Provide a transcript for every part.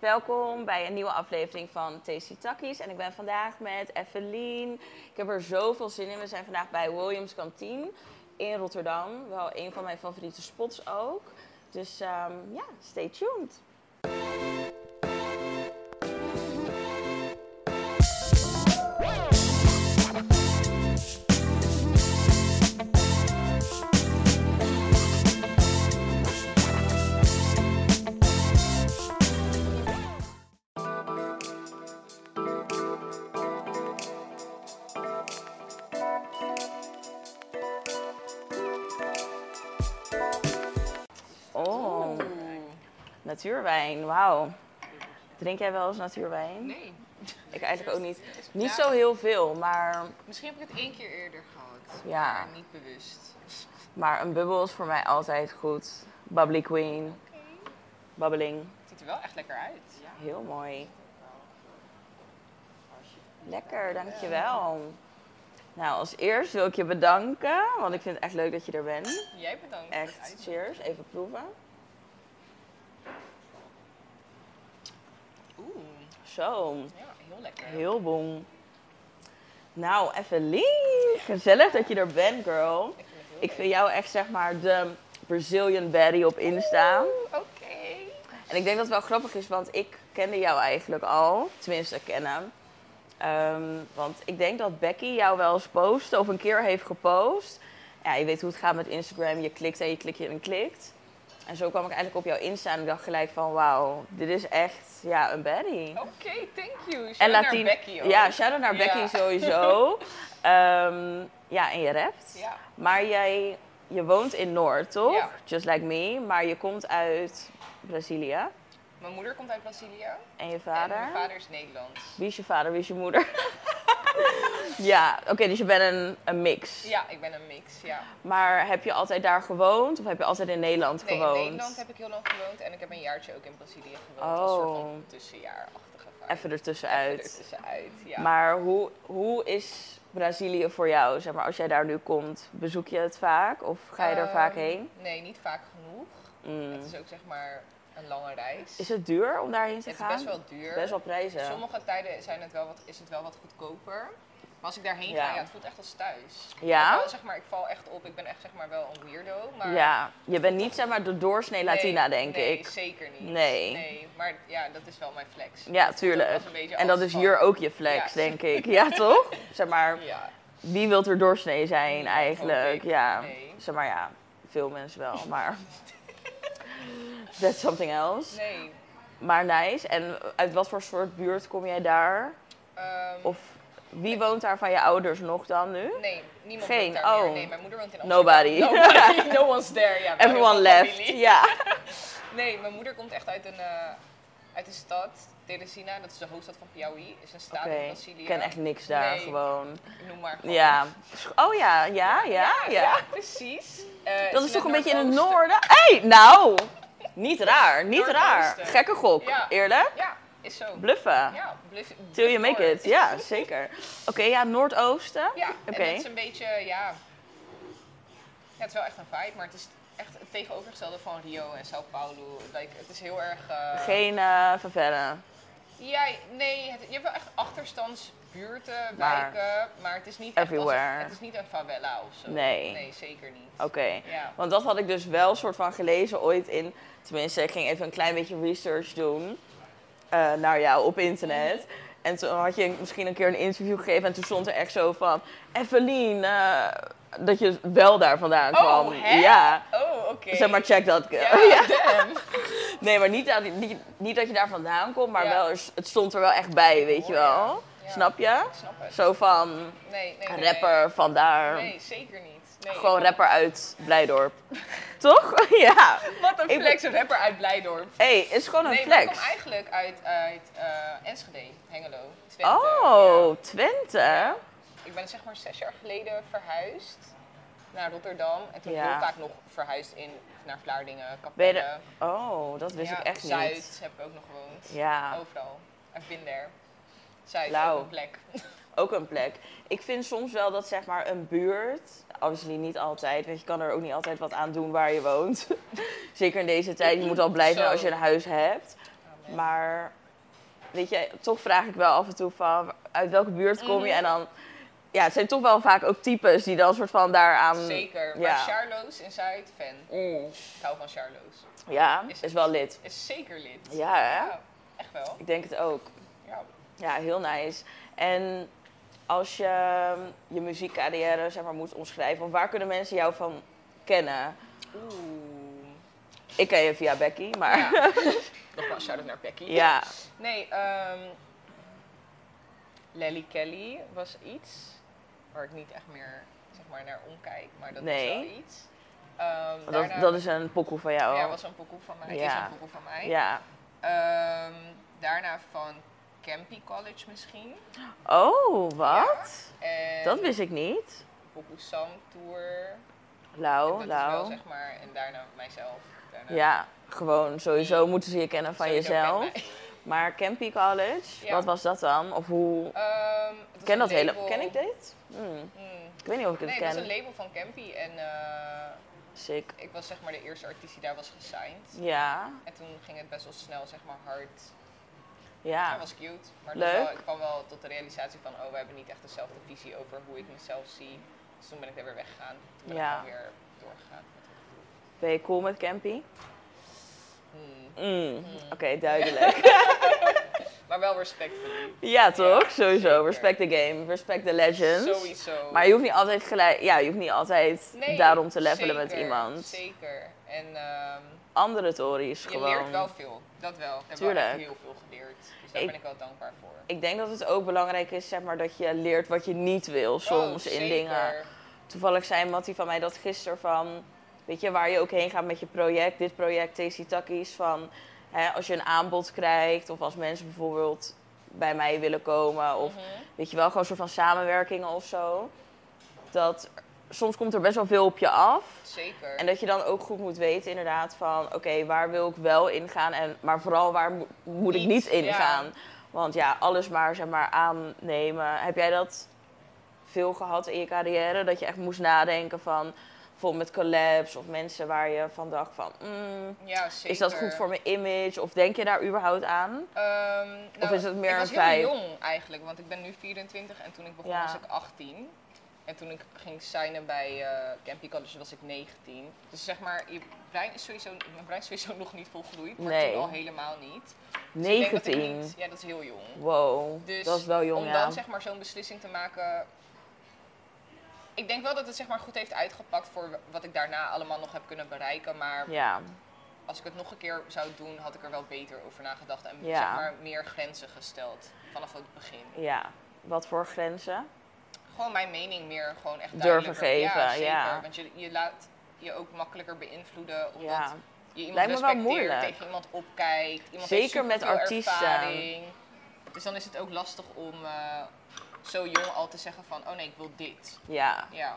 Welkom bij een nieuwe aflevering van Tasty Takkies. En ik ben vandaag met Evelien. Ik heb er zoveel zin in. We zijn vandaag bij Williams Kantine in Rotterdam. Wel een van mijn favoriete spots ook. Dus ehm, ja, stay tuned. Natuurwijn. Wauw. Drink jij wel eens natuurwijn? Nee. Ik eigenlijk ook niet. Niet zo heel veel, maar, Misschien heb ik het één keer eerder gehad. Ja. Maar niet bewust. maar een bubbel is voor mij altijd goed. Bubbly Queen. Babbeling. Het ziet er wel echt lekker uit. Ja. Heel mooi. Lekker, dankjewel. Nou, als eerst wil ik je bedanken, want ik vind het echt leuk dat je er bent. Jij bedankt. Echt, cheers. Even proeven. Oeh, Zo, ja, heel lekker. heel bon. Nou, Evelien, gezellig dat je er bent, girl. Ik vind Ik jou echt, zeg maar, de Brazilian baddie op Insta. Oké. En ik denk dat het wel grappig is, want ik kende jou eigenlijk al. Tenminste, kennen. Ehm, want ik denk dat Becky jou wel eens post of een keer heeft gepost. Ja, je weet hoe het gaat met Instagram. Je klikt en je klikt en klikt. En zo kwam ik eigenlijk op jouw Insta en ik dacht gelijk van... Wauw, dit is echt ja, een baddie. Oké, thank you. Shout en out Latine- naar Becky ook. Ja, shout-out naar Ja. Becky sowieso. Ehm, ja, en je rapt. Ja. Maar jij, je woont in Noord, toch? Ja. Just like me. Maar je komt uit Brazilië. Mijn moeder komt uit Brazilië. En je En vader? mijn vader is Nederlands. Wie is je vader, wie is je moeder? ja, oké, dus je bent een, een mix. Ja, ik ben een mix, ja. Maar heb je altijd daar gewoond of heb je altijd in Nederland Nee, in gewoond? Nederland heb ik heel lang gewoond en ik heb een jaartje ook in Brazilië gewoond. Als Oh. soort van tussenjaarachtige. Even ertussenuit. Even ertussenuit, ja. Maar hoe, hoe is Brazilië voor jou? Zeg maar, als jij daar nu komt, bezoek je het vaak of ga je er Ehm, vaak heen? Nee, niet vaak genoeg. Mm. Het is ook zeg maar een lange reis. Is het duur om daarheen te Het is gaan? best wel duur. Best wel prijzen. Sommige tijden zijn het wel wat, is het wel wat goedkoper. Maar als ik daarheen Ja. ga, ja, het voelt echt als thuis. Ja? Wel, zeg maar, ik val echt op. Ik ben echt zeg maar wel een weirdo. Maar Ja, je bent niet zeg maar de doorsnee Latina, nee, denk nee, ik. zeker niet. Nee. Nee, maar ja, dat is wel mijn flex. Ja, Dat tuurlijk. En dat is van- hier ook je flex, Ja. denk ik. Ja, toch? Zeg maar, Ja, wie wil er doorsnee zijn eigenlijk? Ja, zeg maar ja, veel mensen wel, maar that's something else. nee. Maar nice. En uit wat voor soort buurt kom jij daar? Ehm, Of wie woont daar van je ouders nog dan nu? nee, niemand Geen, woont daar oh. meer. Nee, mijn moeder woont in Amsterdam. Nobody. Nobody. no one's there. Ja, Everyone left. familie. Ja. Nee, mijn moeder komt echt uit een, eh, uit een stad, Teresina, dat is de hoofdstad van Piauí. Is een staat Oké, in Brazilië. ik ken echt niks daar Nee. gewoon. Noem maar gewoon. Ja. Oh ja, ja, ja, ja. precies. Eh, Dat is toch een beetje in het noorden? Hé, hey, nou! Niet raar, niet raar. Gekke gok, Ja. eerlijk? Ja, is zo. Bluffen. Ja, bluff, Till you make it, ja, zeker. Oké, ja, Noordoosten. Ja, en het is een beetje, ja... Ja, het is wel echt een vibe, maar het is echt het tegenovergestelde van Rio en Sao Paulo. Like, het is heel erg... eh, Geen favela. Ja, nee, het, je hebt wel echt Maar- wijken, maar het is niet Everywhere. het is niet een favela of zo. Nee. Nee, zeker niet. Oké. Ja. Want dat had ik dus wel soort van gelezen ooit in. Tenminste, ik ging even een klein beetje research doen eh, naar jou op internet. En toen had je misschien een keer een interview gegeven en toen stond er echt zo van... Evelien, eh, dat je wel daar vandaan kwam. Oh, hè? Ja. Oh, oké. Zeg maar, check dat. Ja. Nee, maar niet dat, niet, niet dat je daar vandaan komt, maar Ja. wel, het stond er wel echt bij, weet je ja. wel. Snap je? Ik snap het. Zo van Nee, nee, nee. rapper vandaar. Nee, nee zeker niet. Nee, Gewoon rapper uit Blijdorp. Toch? ja. Wat een flex, een rapper uit Blijdorp. Hé, hey, is gewoon een Nee, maar ik flex. kom eigenlijk uit, uit eh, Enschede, Hengelo, Twente. Oh, Ja. Twente. Ik ben zeg maar zes jaar geleden verhuisd naar Rotterdam. En toen Ja. heel vaak nog verhuisd in, naar Vlaardingen, Capelle. de- Oh, dat wist ja, ik echt Zuid niet. heb ik ook nog gewoond. Ja, Overal. I've been there. Zuid, Lauw. ook een plek. ook een plek. Ik vind soms wel dat zeg maar een buurt, obviously niet altijd, want je kan er ook niet altijd wat aan doen waar je woont. Zeker in deze tijd, je moet al blij zijn als je een huis hebt. Maar weet je, toch vraag ik wel af en toe van uit welke buurt kom je? Mhm. En dan, ja, het zijn toch wel vaak ook types die dan soort van daaraan. Zeker. ja. Maar Charlo's in Zuid, fan. Mm. Ik hou van Charlo's. Ja, Is- is wel lid. Is zeker lid. Ja, hè? Ja, echt wel. Ik denk het ook. Ja. Ja, heel nice. En als je ehm, je muziekcarrière zeg maar, moet omschrijven, of waar kunnen mensen jou van kennen? Oeh. Ik ken je via Becky, maar ja. Ja. Nogmaals, shout-out naar Becky. Nee, ehm Lely Kelly was iets waar ik niet echt meer zeg maar, naar omkijk, maar dat Nee. was wel iets. Ehm, dat, daarna- dat is een pokoe van jou. Ja, was een pokoe van mij. Is Ja. een pokoe van mij. Ja. Daarna van Campy College misschien. Oh, wat? Dat wist ik niet. Song Tour. Wel lauw. zeg maar, en daarna mijzelf. Daarna Ja, gewoon sowieso moeten ze je kennen van sowieso jezelf. ken. Maar Campy College, Ja. wat was dat dan? Of hoe... Het was ken dat hele... Ken ik dit? Hmm, Hmm. Ik weet niet of ik het Nee, dat ken. is een label van Campy en eh, Sick. ik was zeg maar de eerste artiest die daar was gesigned. Ja, En toen ging het best wel snel, zeg maar, hard. Ja. Dat was cute. Maar Leuk. Wel, ik kwam wel tot de realisatie van, oh, we hebben niet echt dezelfde visie over hoe ik mezelf zie. Dus toen ben ik er weer weggegaan. Toen ben Ja. ik weer doorgegaan. Ben je cool met Campy? Hmm. Mm, Oké, duidelijk. Maar wel respectfully. ja, toch? Sowieso. zeker. Respect the game. Respect the legends. Sowieso. Maar je hoeft niet altijd gelijk... Ja, je hoeft niet altijd Nee, daarom te levelen met iemand. Zeker. En ehm, Andere tories je gewoon. leert wel veel. Dat wel. Ik heb Tuurlijk. heel veel geleerd. Dus daar Ik- ben ik wel dankbaar voor. Ik denk dat het ook belangrijk is, zeg maar, dat je leert wat je niet wil soms Oh, in zeker. dingen. Toevallig zei Mattie van mij dat gisteren van, weet je, waar je ook heen gaat met je project, dit project, Tasty Takkies, van hè, als je een aanbod krijgt of als mensen bijvoorbeeld bij mij willen komen of Mhm. weet je wel, gewoon een soort van samenwerkingen of zo. Dat soms komt er best wel veel op je af. Zeker. En dat je dan ook goed moet weten inderdaad van, oké, waar wil ik wel ingaan en maar vooral waar mo- moet ik Niet, ja. ingaan. Want ja, alles maar zeg maar aannemen. Heb jij dat veel gehad in je carrière? Dat je echt moest nadenken van, bijvoorbeeld met collabs of mensen waar je van dacht van, mm, ja, is dat goed voor mijn image? Of denk je daar überhaupt aan? Ehm, nou, is het meer ik was een heel jong eigenlijk, want ik ben nu 24 en toen ik begon Ja. was ik 18. En toen ik ging signen bij eh Campy College was ik 19. Dus zeg maar, je brein is sowieso, mijn brein is sowieso nog niet volgroeid, maar Nee. toen al helemaal niet. Dus ik denk dat ik 19. niet- ja, dat is heel jong. Wow, Dus dat is wel jong om ja. dan zeg maar zo'n beslissing te maken. Ik denk wel dat het zeg maar goed heeft uitgepakt voor wat ik daarna allemaal nog heb kunnen bereiken. Maar Ja, als ik het nog een keer zou doen, had ik er wel beter over nagedacht. En Ja. zeg maar meer grenzen gesteld vanaf het begin. ja. Wat voor grenzen? Gewoon mijn mening meer gewoon echt Durven geven, ja. Zeker. ja. Want je, je laat je ook makkelijker beïnvloeden. Omdat Ja. je iemand Lijkt me wel respecteert, moeilijk. tegen iemand opkijkt. Iemand Zeker met artiesten. Ervaring. Dus dan is het ook lastig om eh, zo jong al te zeggen van, oh nee, ik wil dit. Ja. Ja,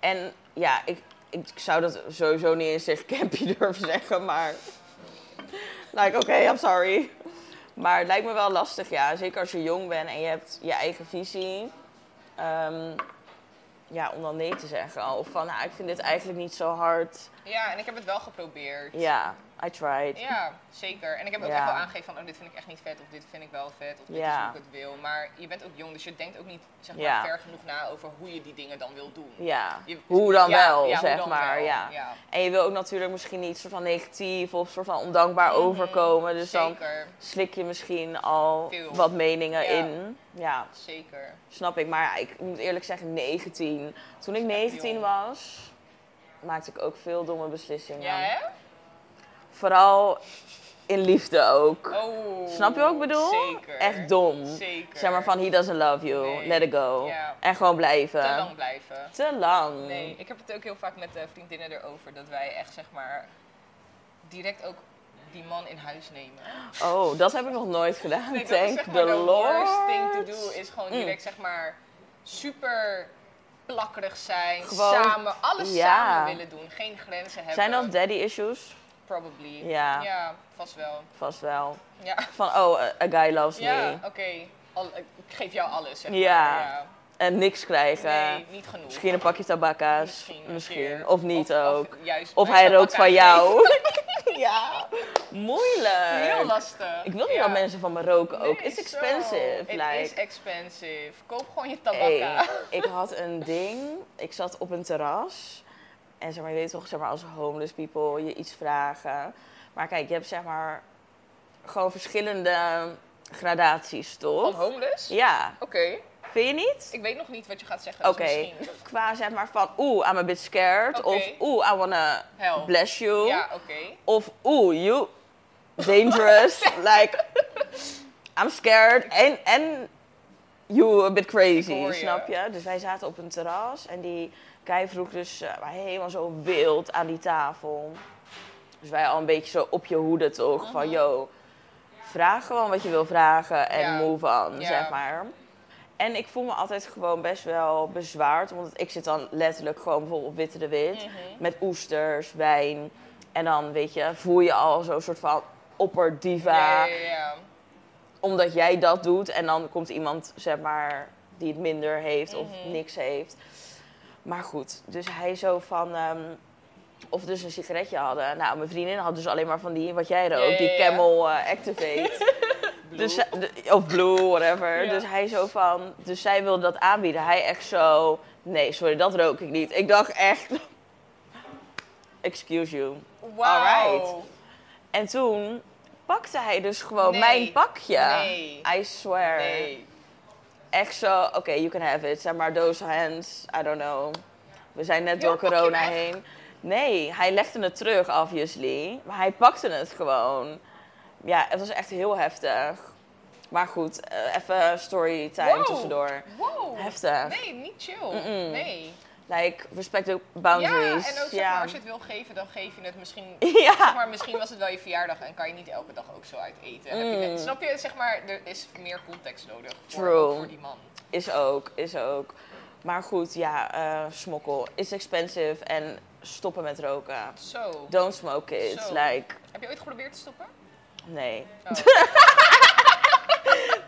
En ja, ik, ik zou dat sowieso niet eens tegen Campy durven zeggen, maar... like, oké, I'm sorry. Maar het lijkt me wel lastig, ja. Zeker als je jong bent en je hebt je eigen visie. Ehm, ja, om dan nee te zeggen. Of van, nou, ik vind dit eigenlijk niet zo hard. ja en ik heb het wel geprobeerd. Ja, I tried. Ja, zeker. En ik heb ook echt wel aangegeven van, oh, dit vind ik echt niet vet, of dit vind ik wel vet, of dit is hoe ik het wil. Maar je bent ook jong, dus je denkt ook niet zeg maar, ver genoeg na over hoe je die dingen dan wil doen. Ja, Je- hoe dan wel, zeg dan maar. wel, Ja. En je wil ook natuurlijk misschien niet soort van negatief of soort van ondankbaar Mhm, overkomen. Dus dan slik je misschien al Veel. wat meningen in. Ja, zeker. snap ik. Maar ja, ik moet eerlijk zeggen, 19. Toen ik Echt 19 jong. was, maakte ik ook veel domme beslissingen. Ja, hè? Vooral in liefde ook. Oh, Snap je wat ik bedoel? Zeker. Echt dom. Zeker. Zeg maar van, he doesn't love you, Nee. let it go. Ja. En gewoon blijven. Te lang blijven. Te lang. Nee, ik heb het ook heel vaak met eh, vriendinnen erover, dat wij echt zeg maar direct ook die man in huis nemen. Oh, dat heb ik nog nooit gedaan. Nee, Thank zeg the de Lord. worst thing to do, is gewoon Mm. direct zeg maar super plakkerig zijn, Gewoon- samen, alles ja. samen willen doen, geen grenzen hebben. Zijn dat daddy issues? Probably. Ja. Ja, vast wel. Vast wel. Ja, Van, oh, a guy loves ja me. oké. Al- Ik geef jou alles, zeg Ja. maar. Ja. En niks krijgen. Nee, niet genoeg. Misschien een pakje tabakka's. Misschien. Of niet Of- ook. Of, juist Of mij hij rookt van jou. ja, moeilijk. Heel lastig. Ik wil niet Ja. dat mensen van me roken ook. It's expensive. Like. is expensive. Koop gewoon je Hey, tabakka. ik had een ding. Ik zat op een terras. En zeg maar, je weet toch, zeg maar, als homeless people je iets vragen. Maar kijk, je hebt zeg maar gewoon verschillende gradaties, Van toch? homeless? Ja, Oké. vind je niet? Ik weet nog niet wat je gaat zeggen. dus Oké, misschien. qua zeg maar van oeh, I'm a bit scared. Of oeh, I wanna Help. bless you. Ja, oké. Of oeh, you dangerous. like, I'm scared. En, en you a bit crazy, snap je? Dus wij zaten op een terras en die guy vroeg dus uh, helemaal zo wild aan die tafel. Dus wij al een beetje zo op je hoede toch? Van yo, vraag gewoon wat je wil vragen en Ja. move on, Ja. zeg maar. En ik voel me altijd gewoon best wel bezwaard, omdat ik zit dan letterlijk gewoon bijvoorbeeld op Witte de Wit Mhm. met oesters, wijn. En dan, weet je, voel je al zo'n soort van opperdiva, Ja, ja, ja. omdat jij dat doet. En dan komt iemand, zeg maar, die het minder heeft of Mhm. niks heeft. Maar goed, dus hij zo van... ehm, of dus een sigaretje hadden. Nou, mijn vriendin had dus alleen maar van die, wat jij rookt, die. Camel eh, Activate. Dus, de- of Blue, whatever. Ja. Dus hij zo van, dus zij wilde dat aanbieden. Hij echt zo, nee, sorry, dat rook ik niet. Ik dacht echt, excuse you. Wauw. Alright. En toen pakte hij dus gewoon Nee. mijn pakje. Nee. I swear. Nee. Echt zo, oké, you can have it. Zeg maar, those hands, I don't know. We zijn net door corona heen. Nee, hij legde het terug, obviously. Maar hij pakte het gewoon. Ja, het was echt heel heftig. Maar goed, eh, even storytime Wow. tussendoor. Wow. Heftig. Nee, niet chill. Nee. Like, respect the boundaries. Ja, en ook zeg maar, als je het wil geven, dan geef je het misschien. Ja. Zeg maar, misschien was het wel je verjaardag en kan je niet elke dag ook zo uit eten. Heb je Mm. snap je? Zeg maar, er is meer context nodig voor, True. voor die man. Is ook, is ook. Maar goed, ja, eh, smokkel is expensive en stoppen met roken. Zo. Don't smoke. Zo. Like, Heb je ooit geprobeerd te stoppen? nee. Oh.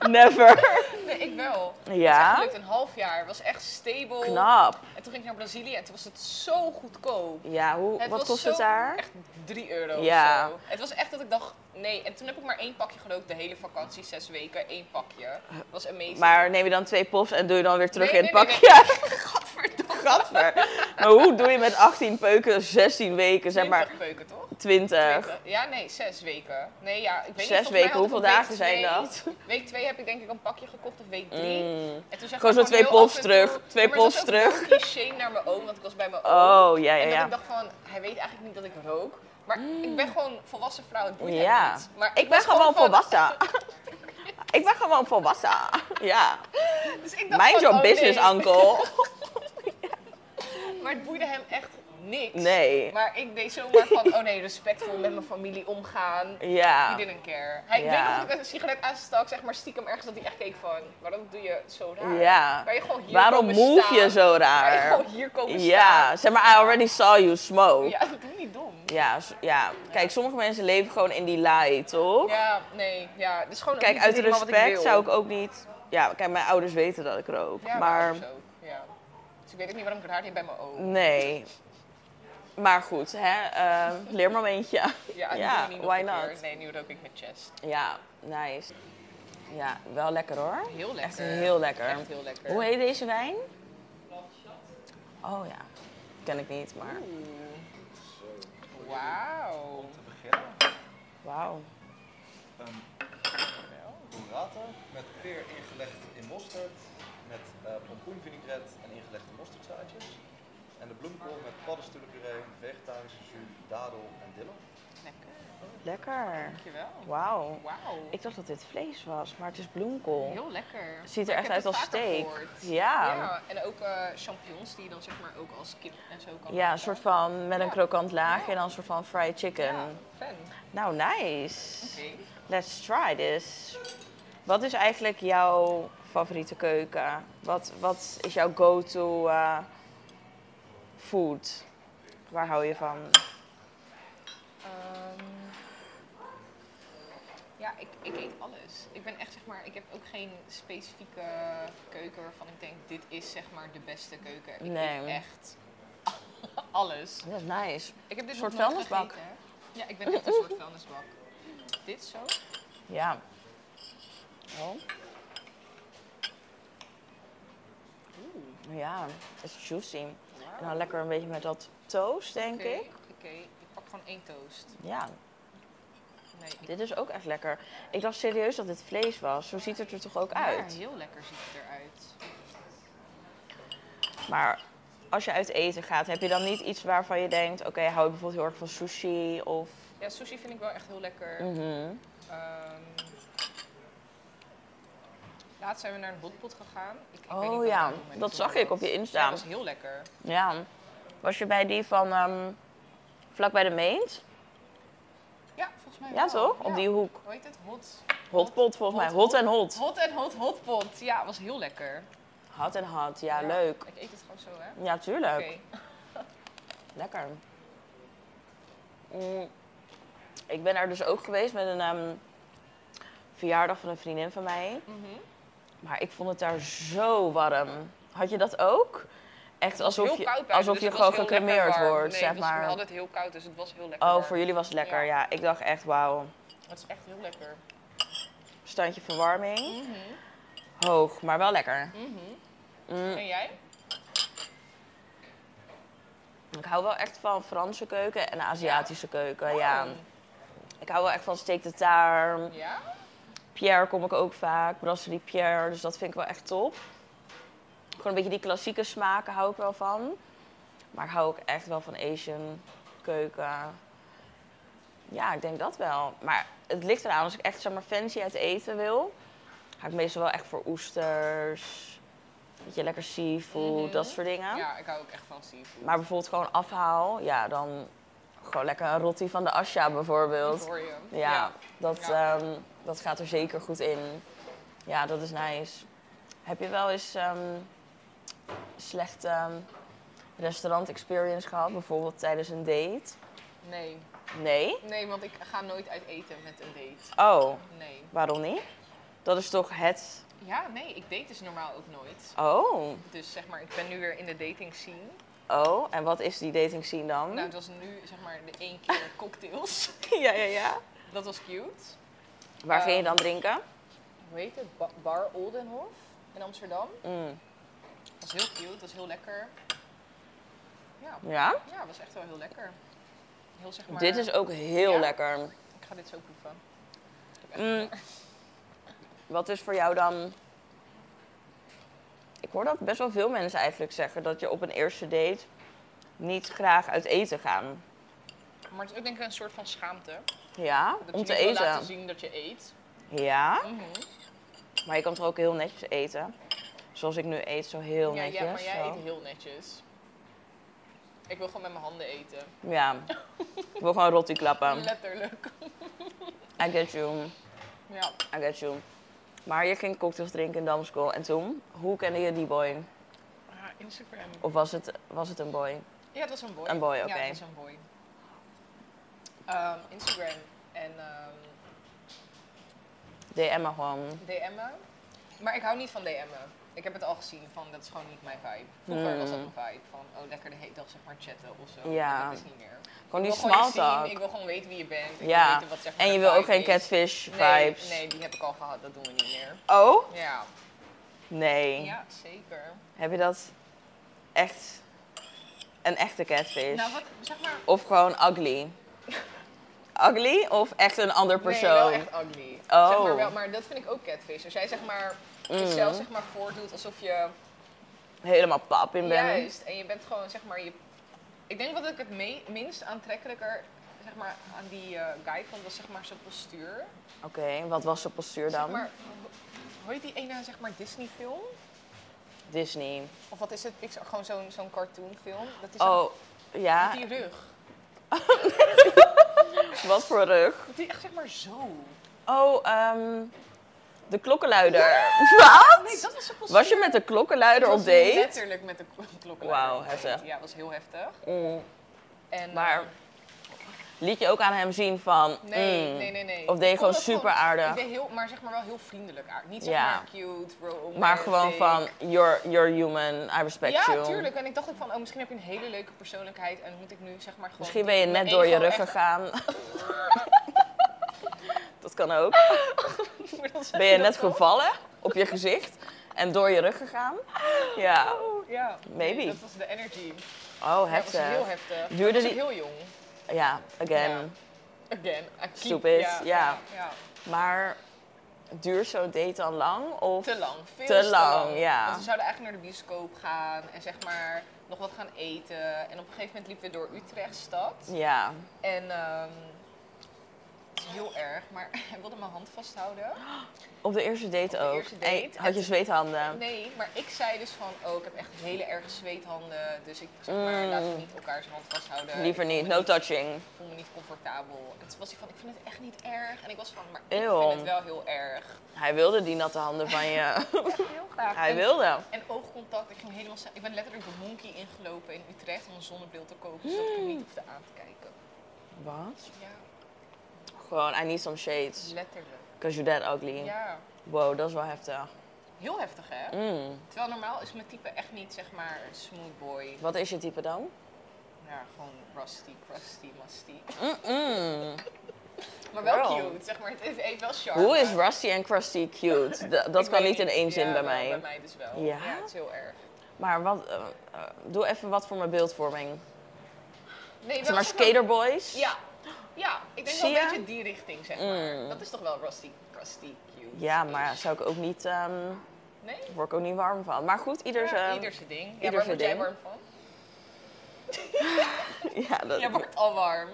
Never. Nee, ik wel. Het is Ja? een half jaar. Het was echt stable. Knap. En toen ging ik naar Brazilië en toen was het zo goedkoop. Ja, hoe, Het wat kost het daar? Echt 3 euro Ja. of zo. Het was echt dat ik dacht, nee. En toen heb ik maar één pakje gerookt, de hele vakantie, zes weken, één pakje. Dat was amazing. Maar neem je dan twee pops en doe je dan weer terug Nee, in het nee, pakje? Gadver. Maar hoe doe je met 18 peuken 16 weken, zeg maar 20 peuken, toch? 20? 20. Ja, nee, zes weken. Nee, ja, ik weet niet, Zes volgens mij weken, ik hoeveel dagen zijn dat? Week 2 heb ik denk ik een pakje gekocht of week 3. Mm. En toen zeg Gewoon zo twee en terug, toe- twee heel terug. cliché naar mijn oom, want ik was bij mijn oom. Oh, ja, ja, En dat ik dacht van, hij weet eigenlijk niet dat ik rook. Maar ik ben gewoon volwassen vrouw, het boeit Ja. niet. Maar Ik ben was gewoon van- volwassen. Ik ben gewoon volwassen. Ja. Dus ik dacht Mind van, your oh business, nee. uncle. Maar het boeide hem echt niks. Nee. Maar ik deed zomaar van, oh nee, respectvol met mijn familie omgaan. Ja. He didn't care. Hij Ja. weet nog dat ik een sigaret aanstak, zeg maar stiekem ergens dat hij echt keek van, waarom doe je zo raar? Ja. Je gewoon hier Waarom move staan? je zo Kan je raar? gewoon hier komen Ja, staan? zeg maar, I already saw you smoke. Ja, dat doe niet dom. Ja, ja. Kijk, sommige mensen leven gewoon in die lie, toch? Ja, nee, ja. Is gewoon Kijk, uit respect zou ik ook niet... Ja, kijk, mijn ouders weten dat ik rook. Ja, maar maar... ja. Dus ik weet ook niet waarom ik het haar niet bij mijn oom. nee. Maar goed, hè, eh, leermomentje. Ja, Ja, doe je niet why keer. not? Nee, nu rook ik met chest. Ja, nice. Ja, wel lekker hoor. Heel lekker. Echt heel lekker. Echt heel lekker. Hoe heet deze wijn? Oh ja, ken ik niet, maar. Wauw. Om te beginnen, wauw. een burrata met peer ingelegd in mosterd, met eh pompoenvinaigrette en ingelegde mosterdzaadjes. En de bloemkool met paddenstoelenpuree, vegetarische jus, dadel en dille. Lekker. Lekker. Dankjewel. Wauw. Wauw. Ik dacht dat dit vlees was, maar het is bloemkool. Heel lekker. Ziet er Ik echt uit het als steak. Ja. Ja, en ook eh, champignons die je dan zeg maar ook als kip en zo kan Ja, een soort van met een Ja. krokant laagje Ja. en dan een soort van fried chicken. Ja, fan. Nou, nice. Oké. Let's try this. Wat is eigenlijk jouw favoriete keuken? Wat, wat is jouw go-to eh, food? Waar hou je van? Ehm, ja, ik, ik eet alles. Ik ben echt zeg maar, ik heb ook geen specifieke keuken waarvan ik denk, dit is zeg maar de beste keuken. Ik Nee. eet echt alles. Dat is nice. Ik heb dit Een soort vuilnisbak. gegeten. Ja, ik ben echt een soort vuilnisbak. Dit zo? Ja. Oh. Ja, het is juicy. En dan lekker een beetje met dat toast, denk ik. Oké, ik pak gewoon één toast. Ja, Nee, ik- dit is ook echt lekker. Ik dacht serieus dat dit vlees was. Zo ziet het er toch ook Ja, uit. heel lekker ziet het eruit. Maar als je uit eten gaat, heb je dan niet iets waarvan je denkt... Oké, hou je bijvoorbeeld heel erg van sushi of... Ja, sushi vind ik wel echt heel lekker. Ehm, laatst zijn we naar een hotpot gegaan. Ik, ik weet Oh ja, dat zag ik op je. Insta. Ja, dat was heel lekker. Ja. Was je bij die van ehm vlak bij de Meent? Ja, volgens mij Ja, wel. toch? Op die hoek. Hoe heet het? Hot. Hotpot volgens mij. Hot, en hot. Hot en hot hotpot. Ja, was heel lekker. Hot en hot, ja, leuk. Ik eet het gewoon zo, hè? Ja, tuurlijk. Oké. Lekker. Mm. Ik ben er dus ook geweest met een ehm, verjaardag van een vriendin van mij. Mhm. Maar ik vond het daar zo warm. Had je dat ook? Echt alsof je, buiten, alsof dus je gewoon gecremeerd wordt, nee, zeg het was, maar. Het heel koud, dus het was heel lekker Oh, warm. voor jullie was het lekker. Ja. Ja, ik dacht echt, wauw. Het is echt heel lekker. Standje verwarming. Mhm. Hoog, maar wel lekker. Mhm. Mm. En jij? Ik hou wel echt van Franse keuken en Aziatische keuken, ja. Ik hou wel echt van steak de taar. Ja? Pierre kom ik ook vaak, brasserie Pierre, dus dat vind ik wel echt top. Gewoon een beetje die klassieke smaken hou ik wel van. Maar ik hou ook echt wel van Asian keuken. Ja, ik denk dat wel. Maar het ligt eraan, als ik echt zeg maar fancy uit eten wil, ga ik meestal wel echt voor oesters, beetje lekker seafood, Mhm. dat soort dingen. Ja, ik hou ook echt van seafood. Maar bijvoorbeeld gewoon afhaal, ja, dan gewoon lekker een rotti van de Asja bijvoorbeeld. Voor je. Ja, Dat, Ja. ehm, dat gaat er zeker goed in. Ja, dat is nice. Heb je wel eens ehm slechte ehm, restaurant experience gehad, bijvoorbeeld tijdens een date? Nee. Nee? Nee, want ik ga nooit uit eten met een date. Oh, Nee. waarom niet? Dat is toch het. Ja, nee, ik date dus normaal ook nooit. Oh, Dus zeg maar, ik ben nu weer in de dating scene. Oh, en wat is die dating scene dan? Nou, het was nu zeg maar de één keer cocktails. ja, ja, ja. Dat was cute. Waar ging je Ehm, dan drinken? Hoe heet het? Ba- Bar Oldenhof in Amsterdam. Mm. Dat was heel cute, dat was heel lekker. Ja, Ja? ja, was echt wel heel lekker. Heel zeg maar... Dit is ook heel Ja? lekker. Ik ga dit zo proeven. Mm. Wat is voor jou dan. Ik hoor dat best wel veel mensen eigenlijk zeggen dat je op een eerste date niet graag uit eten gaan. Maar het is ook denk ik een soort van schaamte. Ja, Dat om je te niet wil laten eten. zien dat je eet. Ja, Mhm. maar je kan toch ook heel netjes eten. Zoals ik nu eet, zo heel ja, netjes. ja, maar jij zo. eet heel netjes. Ik wil gewoon met mijn handen eten. Ja, ik wil gewoon rotti klappen. Letterlijk. I get you, Ja. I get you. Maar je ging cocktails drinken in Damskool. En toen, hoe kende je die boy? Ah, Instagram. Of was het, was het een boy? Ja, het was een boy. Een boy, Ja, oké. het was een boy. Ehm, Instagram en ehm DM'en gewoon. DM'en. Maar ik hou niet van DM'en. Ik heb het al gezien van dat is gewoon niet mijn vibe. Vroeger was dat Hmm. mijn vibe. Van oh lekker de hele dag zeg maar chatten of zo. Ja. Dat is niet meer. Gewoon die small talk. ik wil gewoon weten wie je bent. Ik Ja, wil weten wat, zeg maar, En je wil ook geen is. catfish Nee, vibes. nee, die heb ik al gehad. Dat doen we niet meer. Oh? Ja. Nee. Ja, zeker. Heb je dat echt een echte catfish? Nou, wat, zeg maar... Of gewoon ugly? ugly of echt een ander Nee, persoon? wel echt ugly. Oh. Zeg maar, wel, maar dat vind ik ook catfish. Als jij zeg maar Mm. jezelf zeg maar voordoet alsof je... Helemaal pap in ben. Juist. En je bent gewoon zeg maar... Je, ik denk wat ik het me- minst aantrekkelijker zeg maar, aan die eh, guy vond, was zeg maar zijn postuur. Oké, wat was zijn postuur dan? Zeg maar, hoe heet die ene zeg maar Disney film? Disney. Of wat is het? Pixar, gewoon zo'n zo'n cartoon film. Dat is Oh, met ja. die rug. Wat voor rug? Dat die echt zeg maar zo. Oh, ehm de klokkenluider. Wat? Nee, dat was. Was je met de klokkenluider Ik op was date? Letterlijk met de kl- klokkenluider. Wauw, heftig. Ja, dat was heel heftig. Mm. En, Maar- eh, liet je ook aan hem zien van... Nee, mm, nee, nee, nee. Of deed je gewoon super aardig? Ik deed heel, maar zeg maar wel heel vriendelijk aardig. Niet zeg Ja. maar cute, romantic. Maar gewoon van, you're, you're human, I respect Ja, you. tuurlijk. En ik dacht ook van, oh, misschien heb je een hele leuke persoonlijkheid en moet ik nu zeg maar gewoon... Misschien ben je net door je rug echt- gegaan. dat kan ook. Ben je net gevallen op je gezicht en door je rug gegaan? Ja. Oh, ja. Maybe. Nee, dat was de energy. Oh, Ja, dat was heftig. heel heftig. Duurde was die- heel jong. Ja, again. Ja. Again. Keep- Stupid, Ja, ja. ja. Maar duurt zo'n date dan lang? Of? Te lang. Veel Te te lang, lang. ja. Want we zouden eigenlijk naar de bioscoop gaan en zeg maar nog wat gaan eten. En op een gegeven moment liepen we door Utrechtstad. Ja. En ehm heel erg, maar hij wilde mijn hand vasthouden. Op de eerste date de ook. eerste En had je zweethanden? Nee, maar ik zei dus van, oh, ik heb echt hele erge zweethanden. Dus ik zeg maar, Mm. laten we niet elkaars hand vasthouden. Liever niet, no touching. Ik voel me niet comfortabel. En toen was hij van, ik vind het echt niet erg. En ik was van, maar Eeuw. ik vind het wel heel erg. Hij wilde die natte handen van je. Heel graag. Hij En- wilde. En oogcontact, ik ging helemaal Ik ben letterlijk de monkey ingelopen in Utrecht om een zonnebril te kopen, zodat ik hem niet hoefde aan te kijken. Wat? Ja, Gewoon, I need some shades. letterlijk. Because you're that ugly. Ja, Wow, dat is wel heftig. heel heftig hè? Mm. Terwijl normaal is mijn type echt niet zeg maar een smooth boy. Wat is je type dan? Ja, gewoon rusty, crusty, musty. Mm-mm. Maar wel Girl. cute, zeg maar. Het heeft- heeft wel charme. Hoe is Rusty en Crusty cute? D- dat kan niet in één zin Ja, bij mij. bij mij dus wel. Ja? Ja, het is heel erg. Maar wat, eh, eh, doe even wat voor mijn beeldvorming. Nee, zeg maar- skaterboys? Ja, ja, ik denk wel een je? beetje die richting, zeg maar. Mm. Dat is toch wel rusty, crusty, cute. Ja, maar zou ik ook niet, ehm Nee? word ik ook niet warm van. Maar goed, ieder Ja, zijn... ieder zijn ding. Ja, ieder waar zijn word jij warm van? Ja, dat, Jij wordt al warm.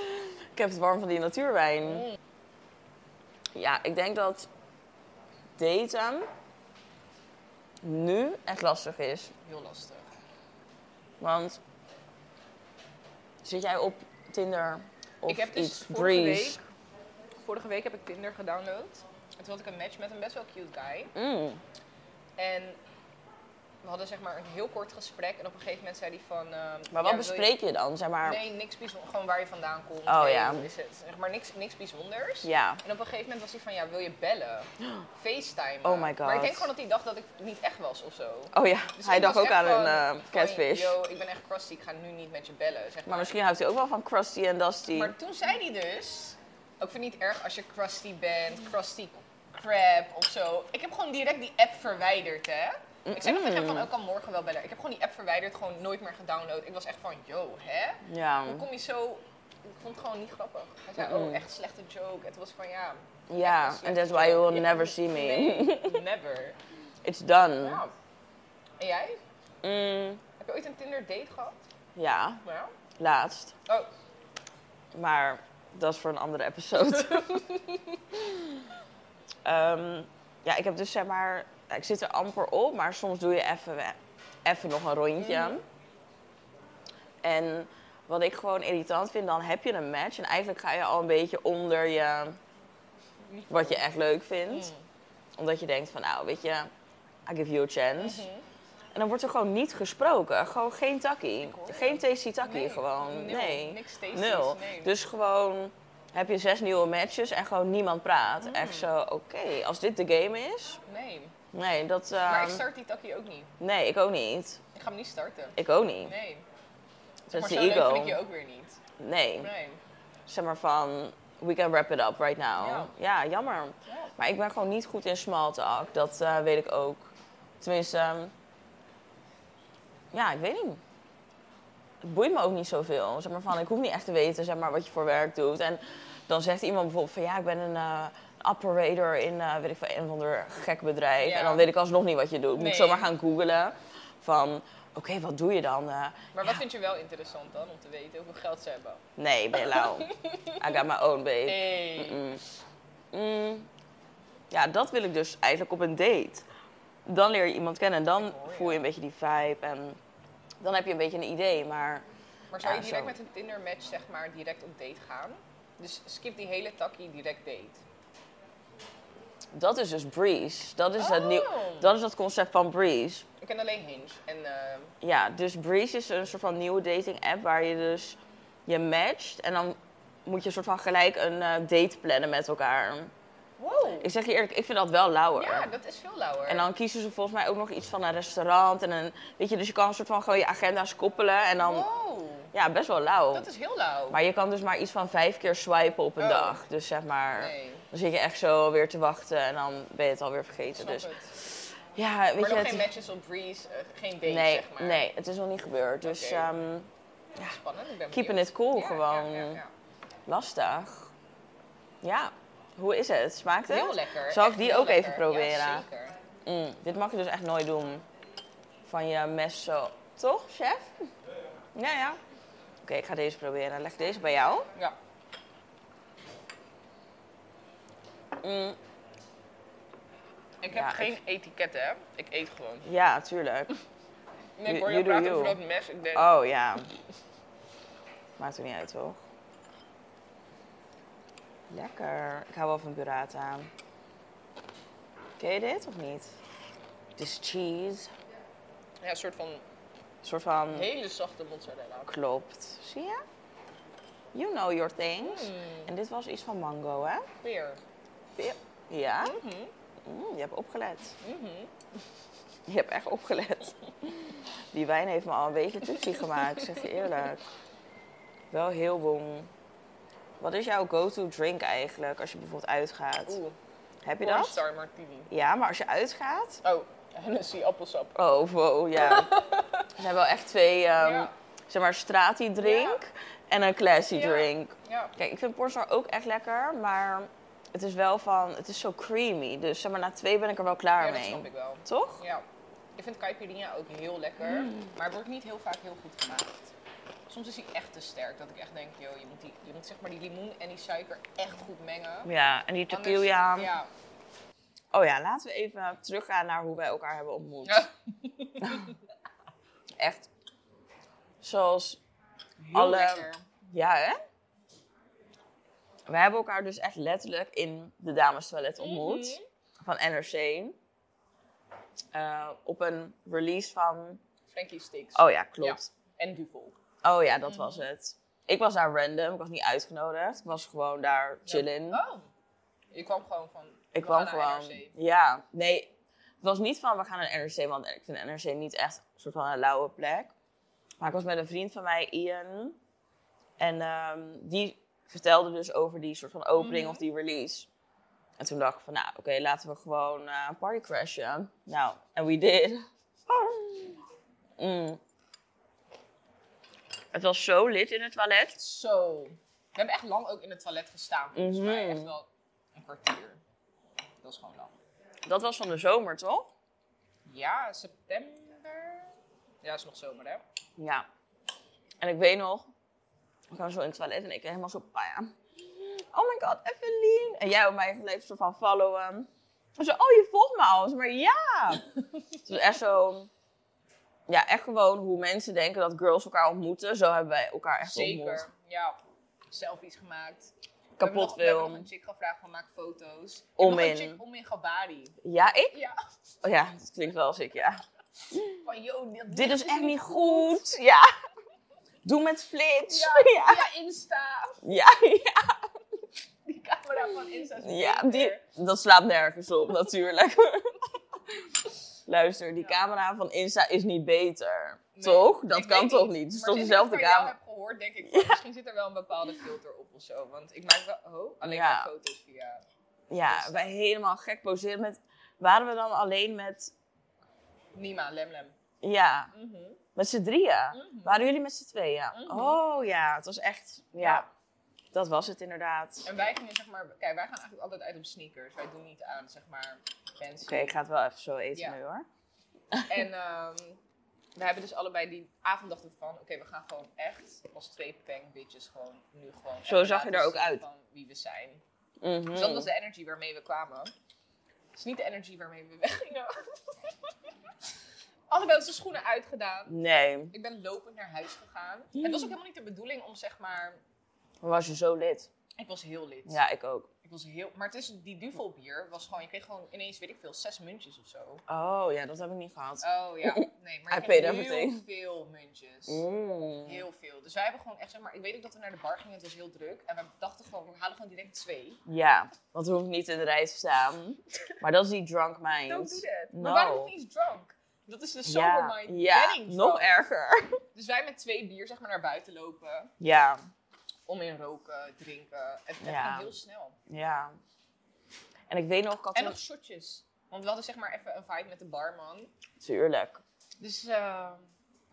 ik heb het warm van die natuurwijn. Mm. Ja, ik denk dat daten nu echt lastig is. Heel lastig. Want zit jij op Tinder of ik heb dus iets vorige Breeze? week, vorige week heb ik Tinder gedownload. En toen had ik een match met een best wel cute guy. Mm. En we hadden zeg maar een heel kort gesprek. En op een gegeven moment zei hij van... ehm, Maar wat ja, wil je- bespreek je dan? Zeg maar, Nee, niks bijzonders. Gewoon waar je vandaan komt. Oh, ja. is het? Zeg maar niks, niks bijzonders. ja. En op een gegeven moment was hij van, ja, wil je bellen? FaceTime. Oh my Maar ik God. denk gewoon dat hij dacht dat ik niet echt was of zo. Oh ja, Dus hij dacht ook aan een van, catfish. Yo, ik ben echt crusty, ik ga nu niet met je bellen. Zeg maar. Maar misschien houdt hij ook wel van Krusty en Dusty. Maar toen zei hij dus, ook vind ik niet erg als je crusty bent, crusty crab of zo. Ik heb gewoon direct die app verwijderd, hè. Ik zei nog tegen hem van, ook kan morgen wel bellen. Ik heb gewoon die app verwijderd, gewoon nooit meer gedownload. Ik was echt van, yo, hè? Ja, Hoe kom je zo... Ik vond het gewoon niet grappig. Hij zei, oh, echt slechte joke. Het was van, ja... ja, and that's why you will never see me. Nee, never. It's done. Ja. En jij? Mm, Heb je ooit een Tinder date gehad? ja, Ja. laatst. Oh, Maar dat is voor een andere episode. Ehm, ja, ik heb dus zeg maar... Ik zit er amper op, maar soms doe je even, even nog een rondje. Mhm. En wat ik gewoon irritant vind, dan heb je een match. En eigenlijk ga je al een beetje onder je... Wat je echt leuk vindt. Mm. Omdat je denkt van, nou, weet je... I give you a chance. Mhm. En dan wordt er gewoon niet gesproken. Gewoon geen takkie. Geen tasty takkie Nee, gewoon. Nee. Niks tasties, Nul. nee. Dus gewoon heb je zes nieuwe matches en gewoon niemand praat. Mm. Echt zo, oké, als dit de game is. Nee. Nee, dat. Maar ehm, ik start die takkie ook niet. nee, ik ook niet. Ik ga hem niet starten. Ik ook niet. Nee. Dat maar is zo de leuk vind ego. ik je ook weer niet. Nee. Nee. Zeg maar van, we can wrap it up right now. Ja. Ja, jammer. Ja. Maar ik ben gewoon niet goed in small talk. Dat eh, weet ik ook. Tenminste, ehm, ja, ik weet niet. Het boeit me ook niet zoveel. Zeg maar van, ik hoef niet echt te weten zeg maar, wat je voor werk doet. En dan zegt iemand bijvoorbeeld van, ja, ik ben een eh, operator in, eh, weet ik veel, een of ander gek bedrijf. Ja. En dan weet ik alsnog niet wat je doet. Moet ik zomaar gaan googlen van, oké, wat doe je dan? Eh, Maar wat vind je wel interessant dan om te weten hoeveel geld ze hebben? nee, ben je lauw. I got my own, babe. Hey. Mm. Mm. Ja, dat wil ik dus eigenlijk op een date. Dan leer je iemand kennen en dan hoor voel je een beetje die vibe en dan heb je een beetje een idee. Maar Maar zou je direct zo. met een Tinder match zeg maar direct op date gaan? Dus skip die hele takkie direct date. Dat is dus Breeze. Dat is, het nieuw, Oh. dat is het concept van Breeze. Ik ken alleen Hinge. En eh, Ja, dus Breeze is een soort van nieuwe dating app waar je dus je matcht en dan moet je een soort van gelijk een eh, date plannen met elkaar. Wow. Ik zeg je eerlijk, ik vind dat wel lauwer. Ja, dat is veel lauwer. En dan kiezen ze volgens mij ook nog iets van een restaurant. En een, weet je, dus je kan een soort van gewoon je agenda's koppelen. En dan, Wow. Ja, best wel lauw. Dat is heel lauw. Maar je kan dus maar iets van vijf keer swipen op een Oh. dag. Dus zeg maar, Nee, dan zit je echt zo weer te wachten en dan ben je het alweer vergeten. Dus het. ja, weet Maar je, nog het geen matches op Breeze, eh, geen nee, zeg maar. nee, het is nog niet gebeurd. Dus Oké. ehm, Spannend, ik ben Keeping it cool Ja, gewoon. Ja, ja, ja. lastig. Ja, hoe is het? Smaakt het? Heel lekker. Zal ik die ook even proberen? Ja, zeker. Mm, dit mag je dus echt nooit doen. Van je mes zo. Toch, chef? Ja, ja. Oké, ik ga deze proberen. Leg deze bij jou. Ja. Mm, Ik heb Ja, geen ik- etiket, hè. Ik eet gewoon. ja, tuurlijk. Nee, ik hoor je praten over dat mes. Ik denk, Oh ja. Maakt er niet uit, toch? Lekker. Ik hou wel van burrata. Ken je dit of niet? Dit is cheese. ja, een soort van soort van... hele zachte mozzarella. Klopt. Zie je? You know your things. Mm, En dit was iets van mango, hè? peer. Ja? Mhm, Mm, je hebt opgelet. mhm. Je hebt echt opgelet. Die wijn heeft me al een beetje toetsie gemaakt, zeg je eerlijk. Wel heel bom. Wat is jouw go-to drink eigenlijk als je bijvoorbeeld uitgaat? Oeh, Heb je dat? Star Martini. Ja, maar als je uitgaat... Oh, Hennessy appelsap. Oh, wow, ja. Er zijn wel echt twee, Ja. zeg maar, strati drink en een classy Ja. drink. Kijk, ik vind Pornstar ook echt lekker, maar het is wel van, het is zo creamy. Dus zeg maar, na twee ben ik er wel klaar ja, dat mee. snap ik wel. Toch? Ja. Ik vind caipirinha ook heel lekker, Mm. maar het wordt niet heel vaak heel goed gemaakt. Soms is hij echt te sterk, dat ik echt denk, joh, je moet, die, je moet zeg maar die limoen en die suiker echt goed mengen. Ja, en die Anders- tequila. Ja. Oh ja, laten we even teruggaan naar hoe wij elkaar hebben ontmoet. Ja. Echt. Zoals Heel alle... lekker. Ja, hè? We hebben elkaar dus echt letterlijk in de damestoilet ontmoet. Mhm. Van NRC. Eh, op een release van... Frankie Sticks. Oh ja, klopt. En Duvel. Oh ja, dat Mhm. was het. Ik was daar random. Ik was niet uitgenodigd. Ik was gewoon daar chillen. Oh. Je kwam gewoon van. Ik kwam gewoon. NRC. Ja, nee. Het was niet van we gaan naar NRC, want ik vind NRC niet echt een soort van een lauwe plek. Maar ik was met een vriend van mij, Ian. En ehm, die vertelde dus over die soort van opening Mhm. of die release. En toen dacht ik van, nou oké, laten we gewoon eh, een party crashen. Nou, en we did. Mm. Het was zo lit in het toilet. Zo. We hebben echt lang ook in het toilet gestaan. Volgens mij Mhm. echt wel kwartier. Dat is gewoon lang. Dat was van de zomer, toch? Ja, september. Ja, is nog zomer, hè? Ja. En ik weet nog, we gaan zo in het toilet en ik helemaal zo paja. Oh my god, Evelien. En jij op mij gelijk soort van followen. En zo, oh je volgt me al. Zo, Maar ja. het was echt zo, ja, echt gewoon hoe mensen denken dat girls elkaar ontmoeten. Zo hebben wij elkaar echt Zeker. ontmoet. Ja. Selfies gemaakt. Kapot We hebben nog film. een chick gevraagd van maak foto's. Om in. chick om in Gabari. Ja, ik? Ja. Oh ja, dat klinkt wel als ik, ja. Van, yo, dit, Dit is echt niet goed. Ja. Doe met flits. Ja, Ja. ja. Insta. Ja, ja. Die camera van Insta is Ja, die, dat slaat nergens op natuurlijk. Luister, die camera van Insta is niet beter. Nee, toch? Dat ik kan toch niet. niet? Het is Maar toch dezelfde ik van camera? jou heb gehoord, denk ik, misschien zit er wel een bepaalde filter op of zo. Want ik maak wel oh, alleen maar foto's via... Ja, wij helemaal gek poseren met... Waren we dan alleen met... Nima, Lemlem. Ja, Mhm. met z'n drieën? Mhm. Waren jullie met z'n tweeën? Mhm. Oh ja, het was echt... Ja, Ja. dat was het inderdaad. En wij gingen zeg maar... Kijk, wij gaan eigenlijk altijd uit op sneakers. Wij doen niet aan, zeg maar, fancy. Oké, ik ga het wel even zo eten Ja. nu hoor. En ehm, we hebben dus allebei die avond dachten van... Oké, we gaan gewoon echt als twee bitches gewoon nu gewoon... Zo zag je er ook uit. Van wie we zijn. Mhm. Dus dat was de energy waarmee we kwamen. Het is niet de energy waarmee we weggingen. Allebei onze schoenen uitgedaan. Nee, Ik ben lopend naar huis gegaan. Het was ook helemaal niet de bedoeling om zeg maar... dan was je zo lid. Ik was heel lid. Ja, ik ook. Ik was heel... Maar het is, die Duvel bier was gewoon... Je kreeg gewoon ineens, weet ik veel, zes muntjes of zo. Oh ja, dat heb ik niet gehad. Oh ja, nee, maar je kreeg heel everything. veel muntjes. Mm. Heel veel. Dus wij hebben gewoon echt, zeg maar, ik weet ook dat we naar de bar gingen, het was heel druk. En we dachten gewoon, we halen gewoon direct twee. Ja, want we hoeven niet in de rij te staan. Maar dat is die drunk mind. Don't do that. No. Maar waren nog niet drunk. Dat is de sober Ja, mind ja wedding nog erger. Dus wij met twee bier, zeg maar, naar buiten lopen. Ja, Om in roken, drinken. Het, het Ja. ging heel snel. ja. En ik weet nog, ik En nog shotjes. Want we hadden zeg maar even een vibe met de barman. Tuurlijk. Dus eh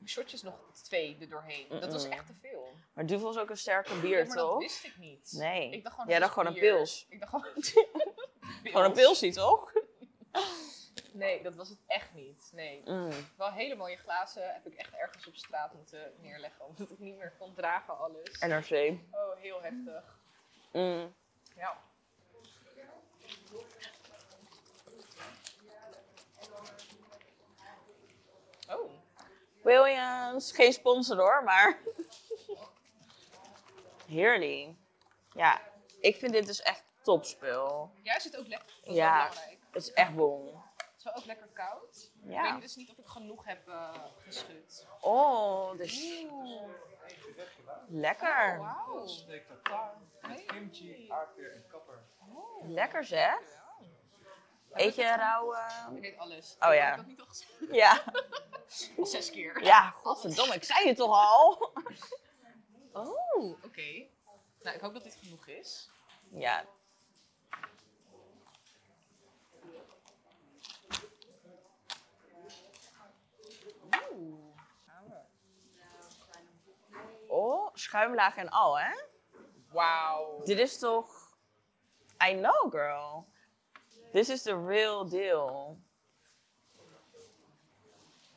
shotjes nog twee er doorheen. Dat was echt te veel. Maar Duvel is ook een sterke bier, Ja, maar dat wist ik niet. Nee. Ik dacht gewoon, Jij dacht gewoon een pils. Ik dacht gewoon... Gewoon een pilsie, toch? Nee, dat was het echt niet. Nee. Mm. Wel hele mooie glazen heb ik echt ergens op straat moeten neerleggen. Omdat ik niet meer kon dragen alles. NRC. Oh, heel heftig. Mm. Ja. Oh, Williams, geen sponsor hoor, maar... Heerlijk. Ja, ik vind dit dus echt topspul. jij zit ook lekker. Is Ja. belangrijk. Het is echt bon. Het is wel ook lekker koud. Ik weet dus niet of ik genoeg heb eh, geschud. Oh, dus Oeh, lekker. wauw. Steek tartaar met kimchi, aardbeer en kapper. Lekker zeg. Eet je rauwe... Ik weet alles. Oh, Ik ja. heb dat niet al gezegd. Ja. Al zes keer. Ja, godverdomme, ik zei het toch al? Oh, oké. Nou, ik hoop dat dit genoeg is. Ja. Oeh. Oh, schuimlaag en al, hè? Wauw. Dit is toch... I know, girl. This is the real deal.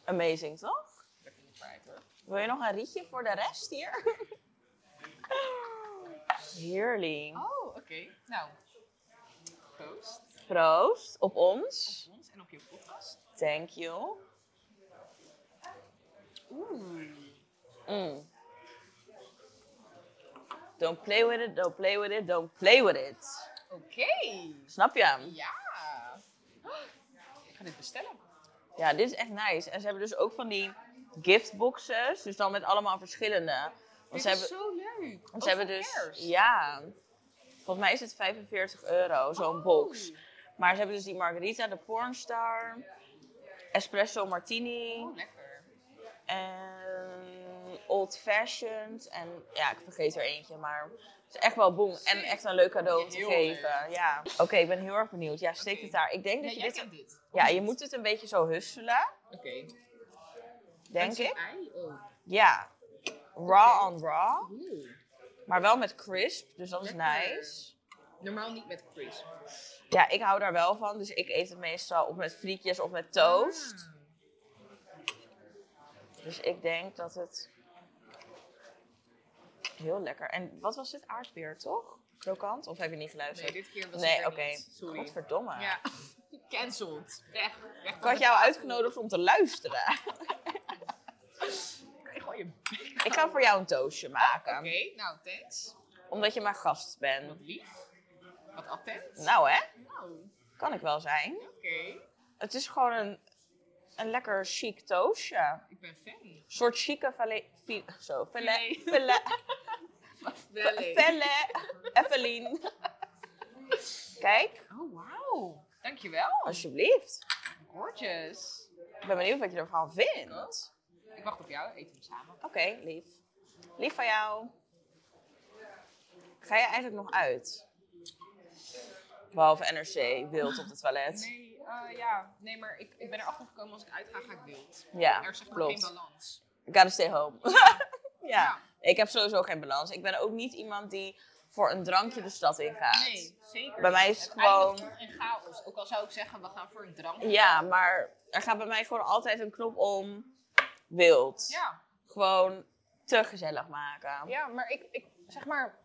Amazing, toch? Hoor. Wil je nog een rietje voor de rest hier? Heerlijk. Oh, oké. Nou, proost. Proost op ons. Op ons en op je podcast. Thank you. Oeh. Mm. Don't play with it, don't play with it, don't play with it. Oké. Snap je? Ja. Ik ga dit bestellen. Ja, dit is echt nice. En ze hebben dus ook van die giftboxes, dus dan met allemaal verschillende. Want Dit ze is hebben, zo leuk. want ze hebben dus, ja, volgens mij is het 45 euro, zo'n Oh. box. Maar ze hebben dus die margarita, de pornstar, espresso martini Oh, lekker. en old fashioned. En ja, ik vergeet er eentje, maar het is echt wel boem. En echt een leuk cadeau te geven. Ja. Oké, ik ben heel erg benieuwd. Ja, steek het daar. Ik denk dat je dit... Ja, je moet het een beetje zo husselen, Oké. denk ik. Oh. Ja. Raw on raw. Maar wel met crisp, dus dat is nice. Normaal niet met crisp. Ja, ik hou daar wel van. Dus ik eet het meestal of met frietjes of met toast. Ah. Dus ik denk dat het heel lekker. En wat was dit? Aardbeer, toch? Krokant? Of heb je niet Nee, geluisterd? dit keer was Nee, het oké. niet. Sorry. Godverdomme. Ja. Cancelled. Weg. Weg Ik had jou uitgenodigd om te luisteren. Gooi je bek. Ik ga voor jou een toastje maken. Oké, nou, thanks. Omdat je mijn gast Wat bent. lief. Wat attent. Nou hè, Nou, kan ik wel zijn. oké. Het is gewoon een, een lekker chic toastje. Ik ben fan. Een soort chique valet... fi- Zo, valet... Valet... Evelien. Kijk, Oh, wauw. Dankjewel. alsjeblieft. Gorgeous. Ik ben benieuwd wat je ervan vindt. Ik wacht op jou. Eten we samen. Oké, lief. Lief van jou. Ga je eigenlijk nog uit? Behalve NRC, wild op het toilet. Nee, eh, ja. Nee, maar ik, ik ben erachter gekomen als ik uitga, ga ik wild. Ja, Er is zeg maar klopt. geen balans. Gotta stay home. ja. Ja. Ik heb sowieso geen balans. Ik ben ook niet iemand die voor een drankje de stad in gaat. Nee, zeker. Bij mij is het gewoon- chaos. Ook al zou ik zeggen, we gaan voor een drank. Ja, maar er gaat bij mij gewoon altijd een knop om wild. Ja. Gewoon te gezellig maken. Ja, maar ik, ik zeg maar,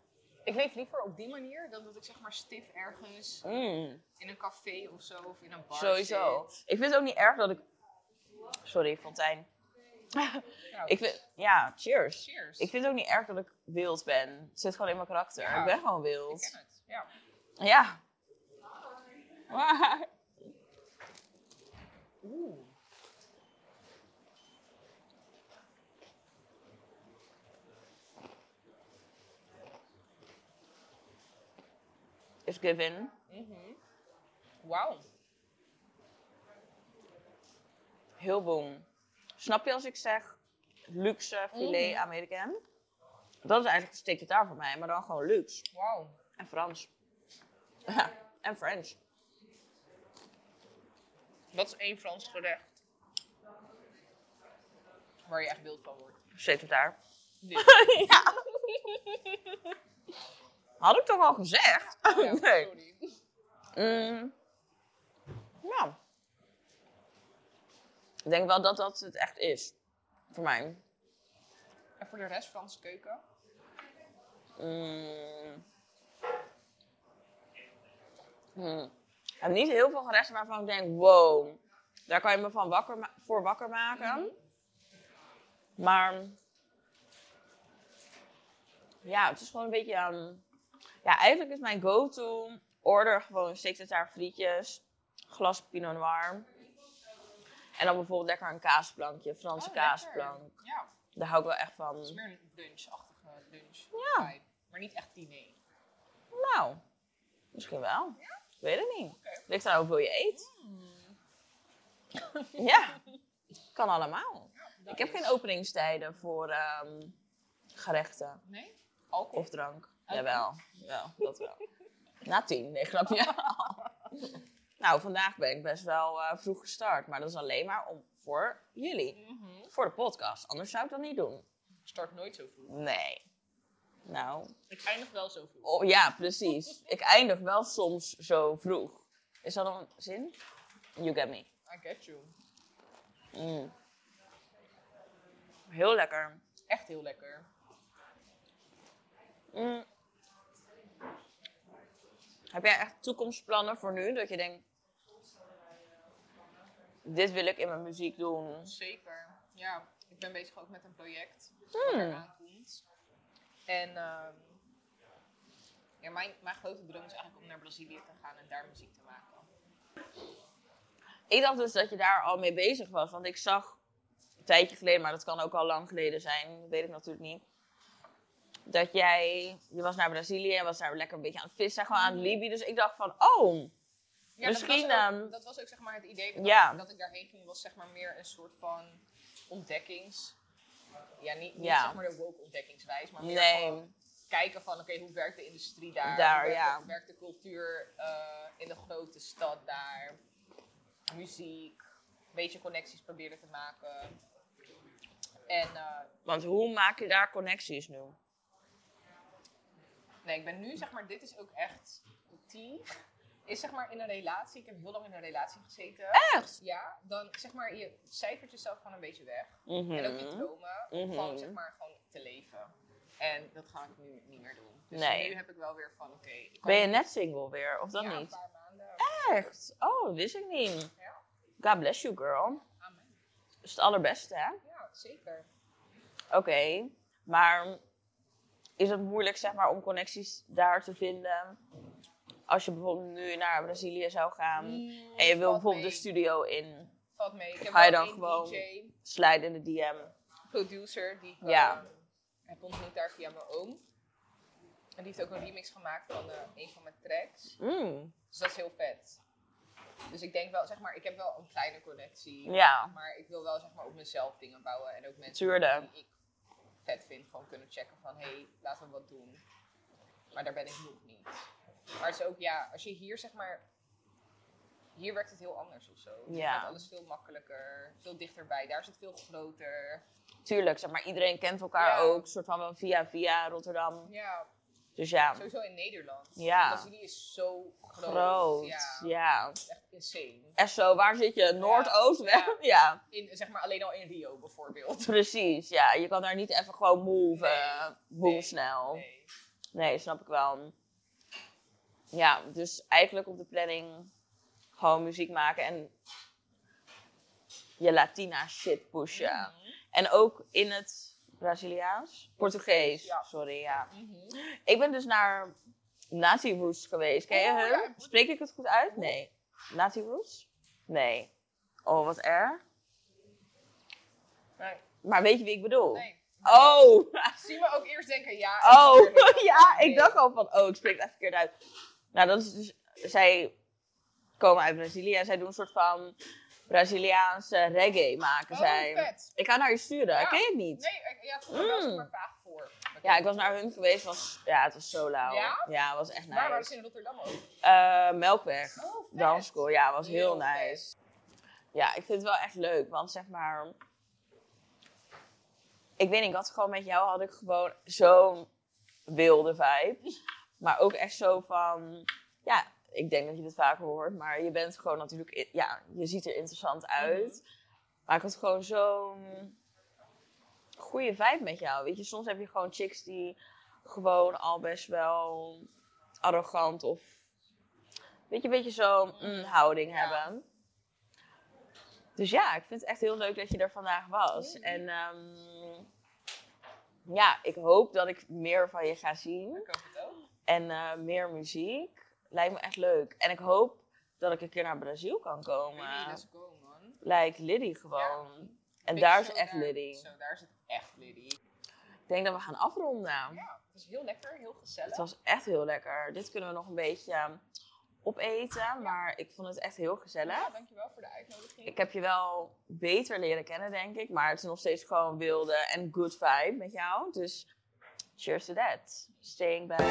ik leef liever op die manier dan dat ik zeg maar stif ergens Mm, in een café of zo of in een bar sowieso. zit. Ik vind het ook niet erg dat ik... Sorry, Fontijn. Ik vind, ja, cheers. cheers. Ik vind het ook niet erg dat ik wild ben. Het zit gewoon in mijn karakter. Ja. Ik ben gewoon Ik wild. ken het. Ja. Ja. Oeh. Is given. Mhm. Wauw. Heel boom. Snap je als ik zeg luxe filet Mhm. Amerikaan? Dat is eigenlijk steekt het daar voor mij, maar dan gewoon luxe. En Frans. Ja, en French. Dat is één Frans gerecht. Waar je echt wild van wordt. Het daar. Ja. Had ik toch al gezegd? Ja, nee. sorry. Mm. Ja. Ik denk wel dat dat het echt is. Voor mij. En voor de rest Franse keuken? Mm. Mm. Ik heb niet heel veel gerechten waarvan ik denk, wow, daar kan je me van wakker voor wakker maken. Maar ja, het is gewoon een beetje, ehm, ja, eigenlijk is mijn go-to order gewoon steak tartare frietjes, glas pinot noir. En dan bijvoorbeeld lekker een kaasplankje, Franse Oh, kaasplank. Ja, Daar hou ik wel echt het is van. meer een lunchachtige lunch. Ja. vibe, Maar niet echt diner. Nou, misschien wel. Ik weet het niet. Oké. Ligt aan hoeveel je eet. ja, kan allemaal. Ik heb geen openingstijden voor ehm, gerechten Nee? Alcohol? of drank. Jawel, ja, dat wel. Na tien, nee, grapje. nou, vandaag ben ik best wel eh, vroeg gestart, maar dat is alleen maar om, voor jullie. Mhm. Voor de podcast, anders zou ik dat niet doen. Start nooit zo vroeg. Nee. Nou, Ik eindig wel zo vroeg. oh, ja, precies. ik eindig wel soms zo vroeg. Is dat een zin? You get me. I get you. Mm. Heel lekker. Echt heel lekker. Mm. Heb jij echt toekomstplannen voor nu? Dat je denkt, dit wil ik in mijn muziek doen. Zeker. Ja, ik ben bezig ook met een project wat Hmm. er aankomt. En ehm, ja, mijn, mijn grote droom is eigenlijk om naar Brazilië te gaan en daar muziek te maken. Ik dacht dus dat je daar al mee bezig was. Want ik zag een tijdje geleden, maar dat kan ook al lang geleden zijn, dat weet ik natuurlijk niet. Dat jij, je was naar Brazilië en was daar lekker een beetje aan het vissen, gewoon aan het Libië. Dus ik dacht van, oh, Ja, Misschien, dat was, ook, ehm, dat was ook zeg maar het idee dat, ja. dat ik daarheen ging, was zeg maar meer een soort van ontdekkings... Ja, niet, niet zeg maar de woke ontdekkingswijs, maar meer nee. gewoon kijken van, oké, hoe werkt de industrie daar? Daar, hoe werkt, ja. hoe werkt de cultuur eh, in de grote stad daar? Muziek, een beetje connecties proberen te maken. En eh, Want hoe maak je daar connecties nu? nee, ik ben nu zeg maar, dit is ook echt tea. Is zeg maar in een relatie, ik heb heel lang in een relatie gezeten. Echt? Ja, dan zeg maar, je cijfert jezelf gewoon een beetje weg. Mhm. En ook je dromen, om Mhm. gewoon zeg maar gewoon te leven. En dat ga ik nu niet meer doen. Dus Nee. nu heb ik wel weer van, oké. Ben je net single weer, of dan ja, een niet? paar maanden. Echt? Oh, wist ik niet. Ja, God bless you, girl. amen. Dat is het allerbeste, hè? Ja, zeker. Oké, maar is het moeilijk zeg maar, om connecties daar te vinden? Als je bijvoorbeeld nu naar Brazilië zou gaan Mm, en je wil bijvoorbeeld mee. de studio in, Valt mee. Ik heb Ga je dan gewoon- DJ, slide in de DM. producer, die ik Ja. heb ontmoet daar via mijn oom. En die heeft ook een remix gemaakt van eh, een van mijn tracks. Mm, Dus dat is heel vet. Dus ik denk wel, zeg maar, ik heb wel een kleine connectie. ja, Maar ik wil wel zeg maar op mezelf dingen bouwen. En ook mensen die ik vet vind, gewoon kunnen checken van hé, hey, laten we wat doen. Maar daar ben ik nog niet. Maar het is ook, ja, als je hier zeg maar. Hier werkt het heel anders of zo. Hier Ja. gaat alles veel makkelijker, veel dichterbij. Daar is het veel groter. tuurlijk. Zeg maar, iedereen kent elkaar Ja. ook, soort van wel via via Rotterdam. Ja, Dus ja, sowieso in Nederland. Ja. Brazilië is zo groot. groot. Ja, Ja. echt insane. En zo, waar zit je? Noordoost? Ja. ja. In, zeg maar alleen al in Rio bijvoorbeeld. Precies. Ja, je kan daar niet even gewoon move, Nee. boem Nee. snel. Nee. Nee, snap ik wel. Ja, dus eigenlijk op de planning gewoon muziek maken en je Latina shit pushen. Mhm. En ook in het Braziliaans? Portugees, ja. sorry, ja. Mhm. Ik ben dus naar Nati Roots geweest. Ken je Oh, ja. Spreek ik het goed uit? Nee. Nati Roots? Nee. Oh, wat erg. Nee. Maar weet je wie ik bedoel? nee. Oh! Zie me ook eerst denken, ja. Oh, ja, ik dacht al van, oh, ik spreek het verkeerd uit. Nou, dat is dus, zij komen uit Brazilië en zij doen een soort van Braziliaanse reggae maken Oh, zij. vet. Ik ga naar je sturen, Ja. ken je het niet? Nee, ik- ja, het komt er maar vaag voor. Ja, ik was naar hun geweest, was, ja, het was zo lauw. Ja? Ja, het was echt Waar waren nice. ze in Rotterdam ook? Eh, Melkweg, Oh, dansschool, ja, was heel, Heel nice. Ja, ik vind het wel echt leuk, want zeg maar... Ik weet niet, ik had gewoon met jou had ik gewoon zo'n wilde vibe. Maar ook echt zo van... Ja, ik denk dat je dit vaker hoort, maar je bent gewoon natuurlijk... Ja, je ziet er interessant uit. Maar ik had gewoon zo'n goede vibe met jou. Weet je, soms heb je gewoon chicks die gewoon al best wel arrogant of... Weet je, een beetje zo'n mm, houding Ja. hebben. Dus ja, ik vind het echt heel leuk dat je er vandaag was. Mhm. En ehm, ja, ik hoop dat ik meer van je ga zien. En eh, meer muziek. Lijkt me echt leuk. En ik hoop dat ik een keer naar Brazil kan komen. Let's go, man. Like Liddy gewoon. En daar is echt daar. Liddy. Zo, daar zit echt Liddy. Ik denk dat we gaan afronden. Ja, het is heel lekker, heel gezellig. Het was echt heel lekker. Dit kunnen we nog een beetje ehm, opeten. Maar ik vond het echt heel gezellig. Ja, dankjewel voor de uitnodiging. Ik heb je wel beter leren kennen, denk ik. Maar het is nog steeds gewoon wilde en good vibe met jou. Dus cheers to that. staying back.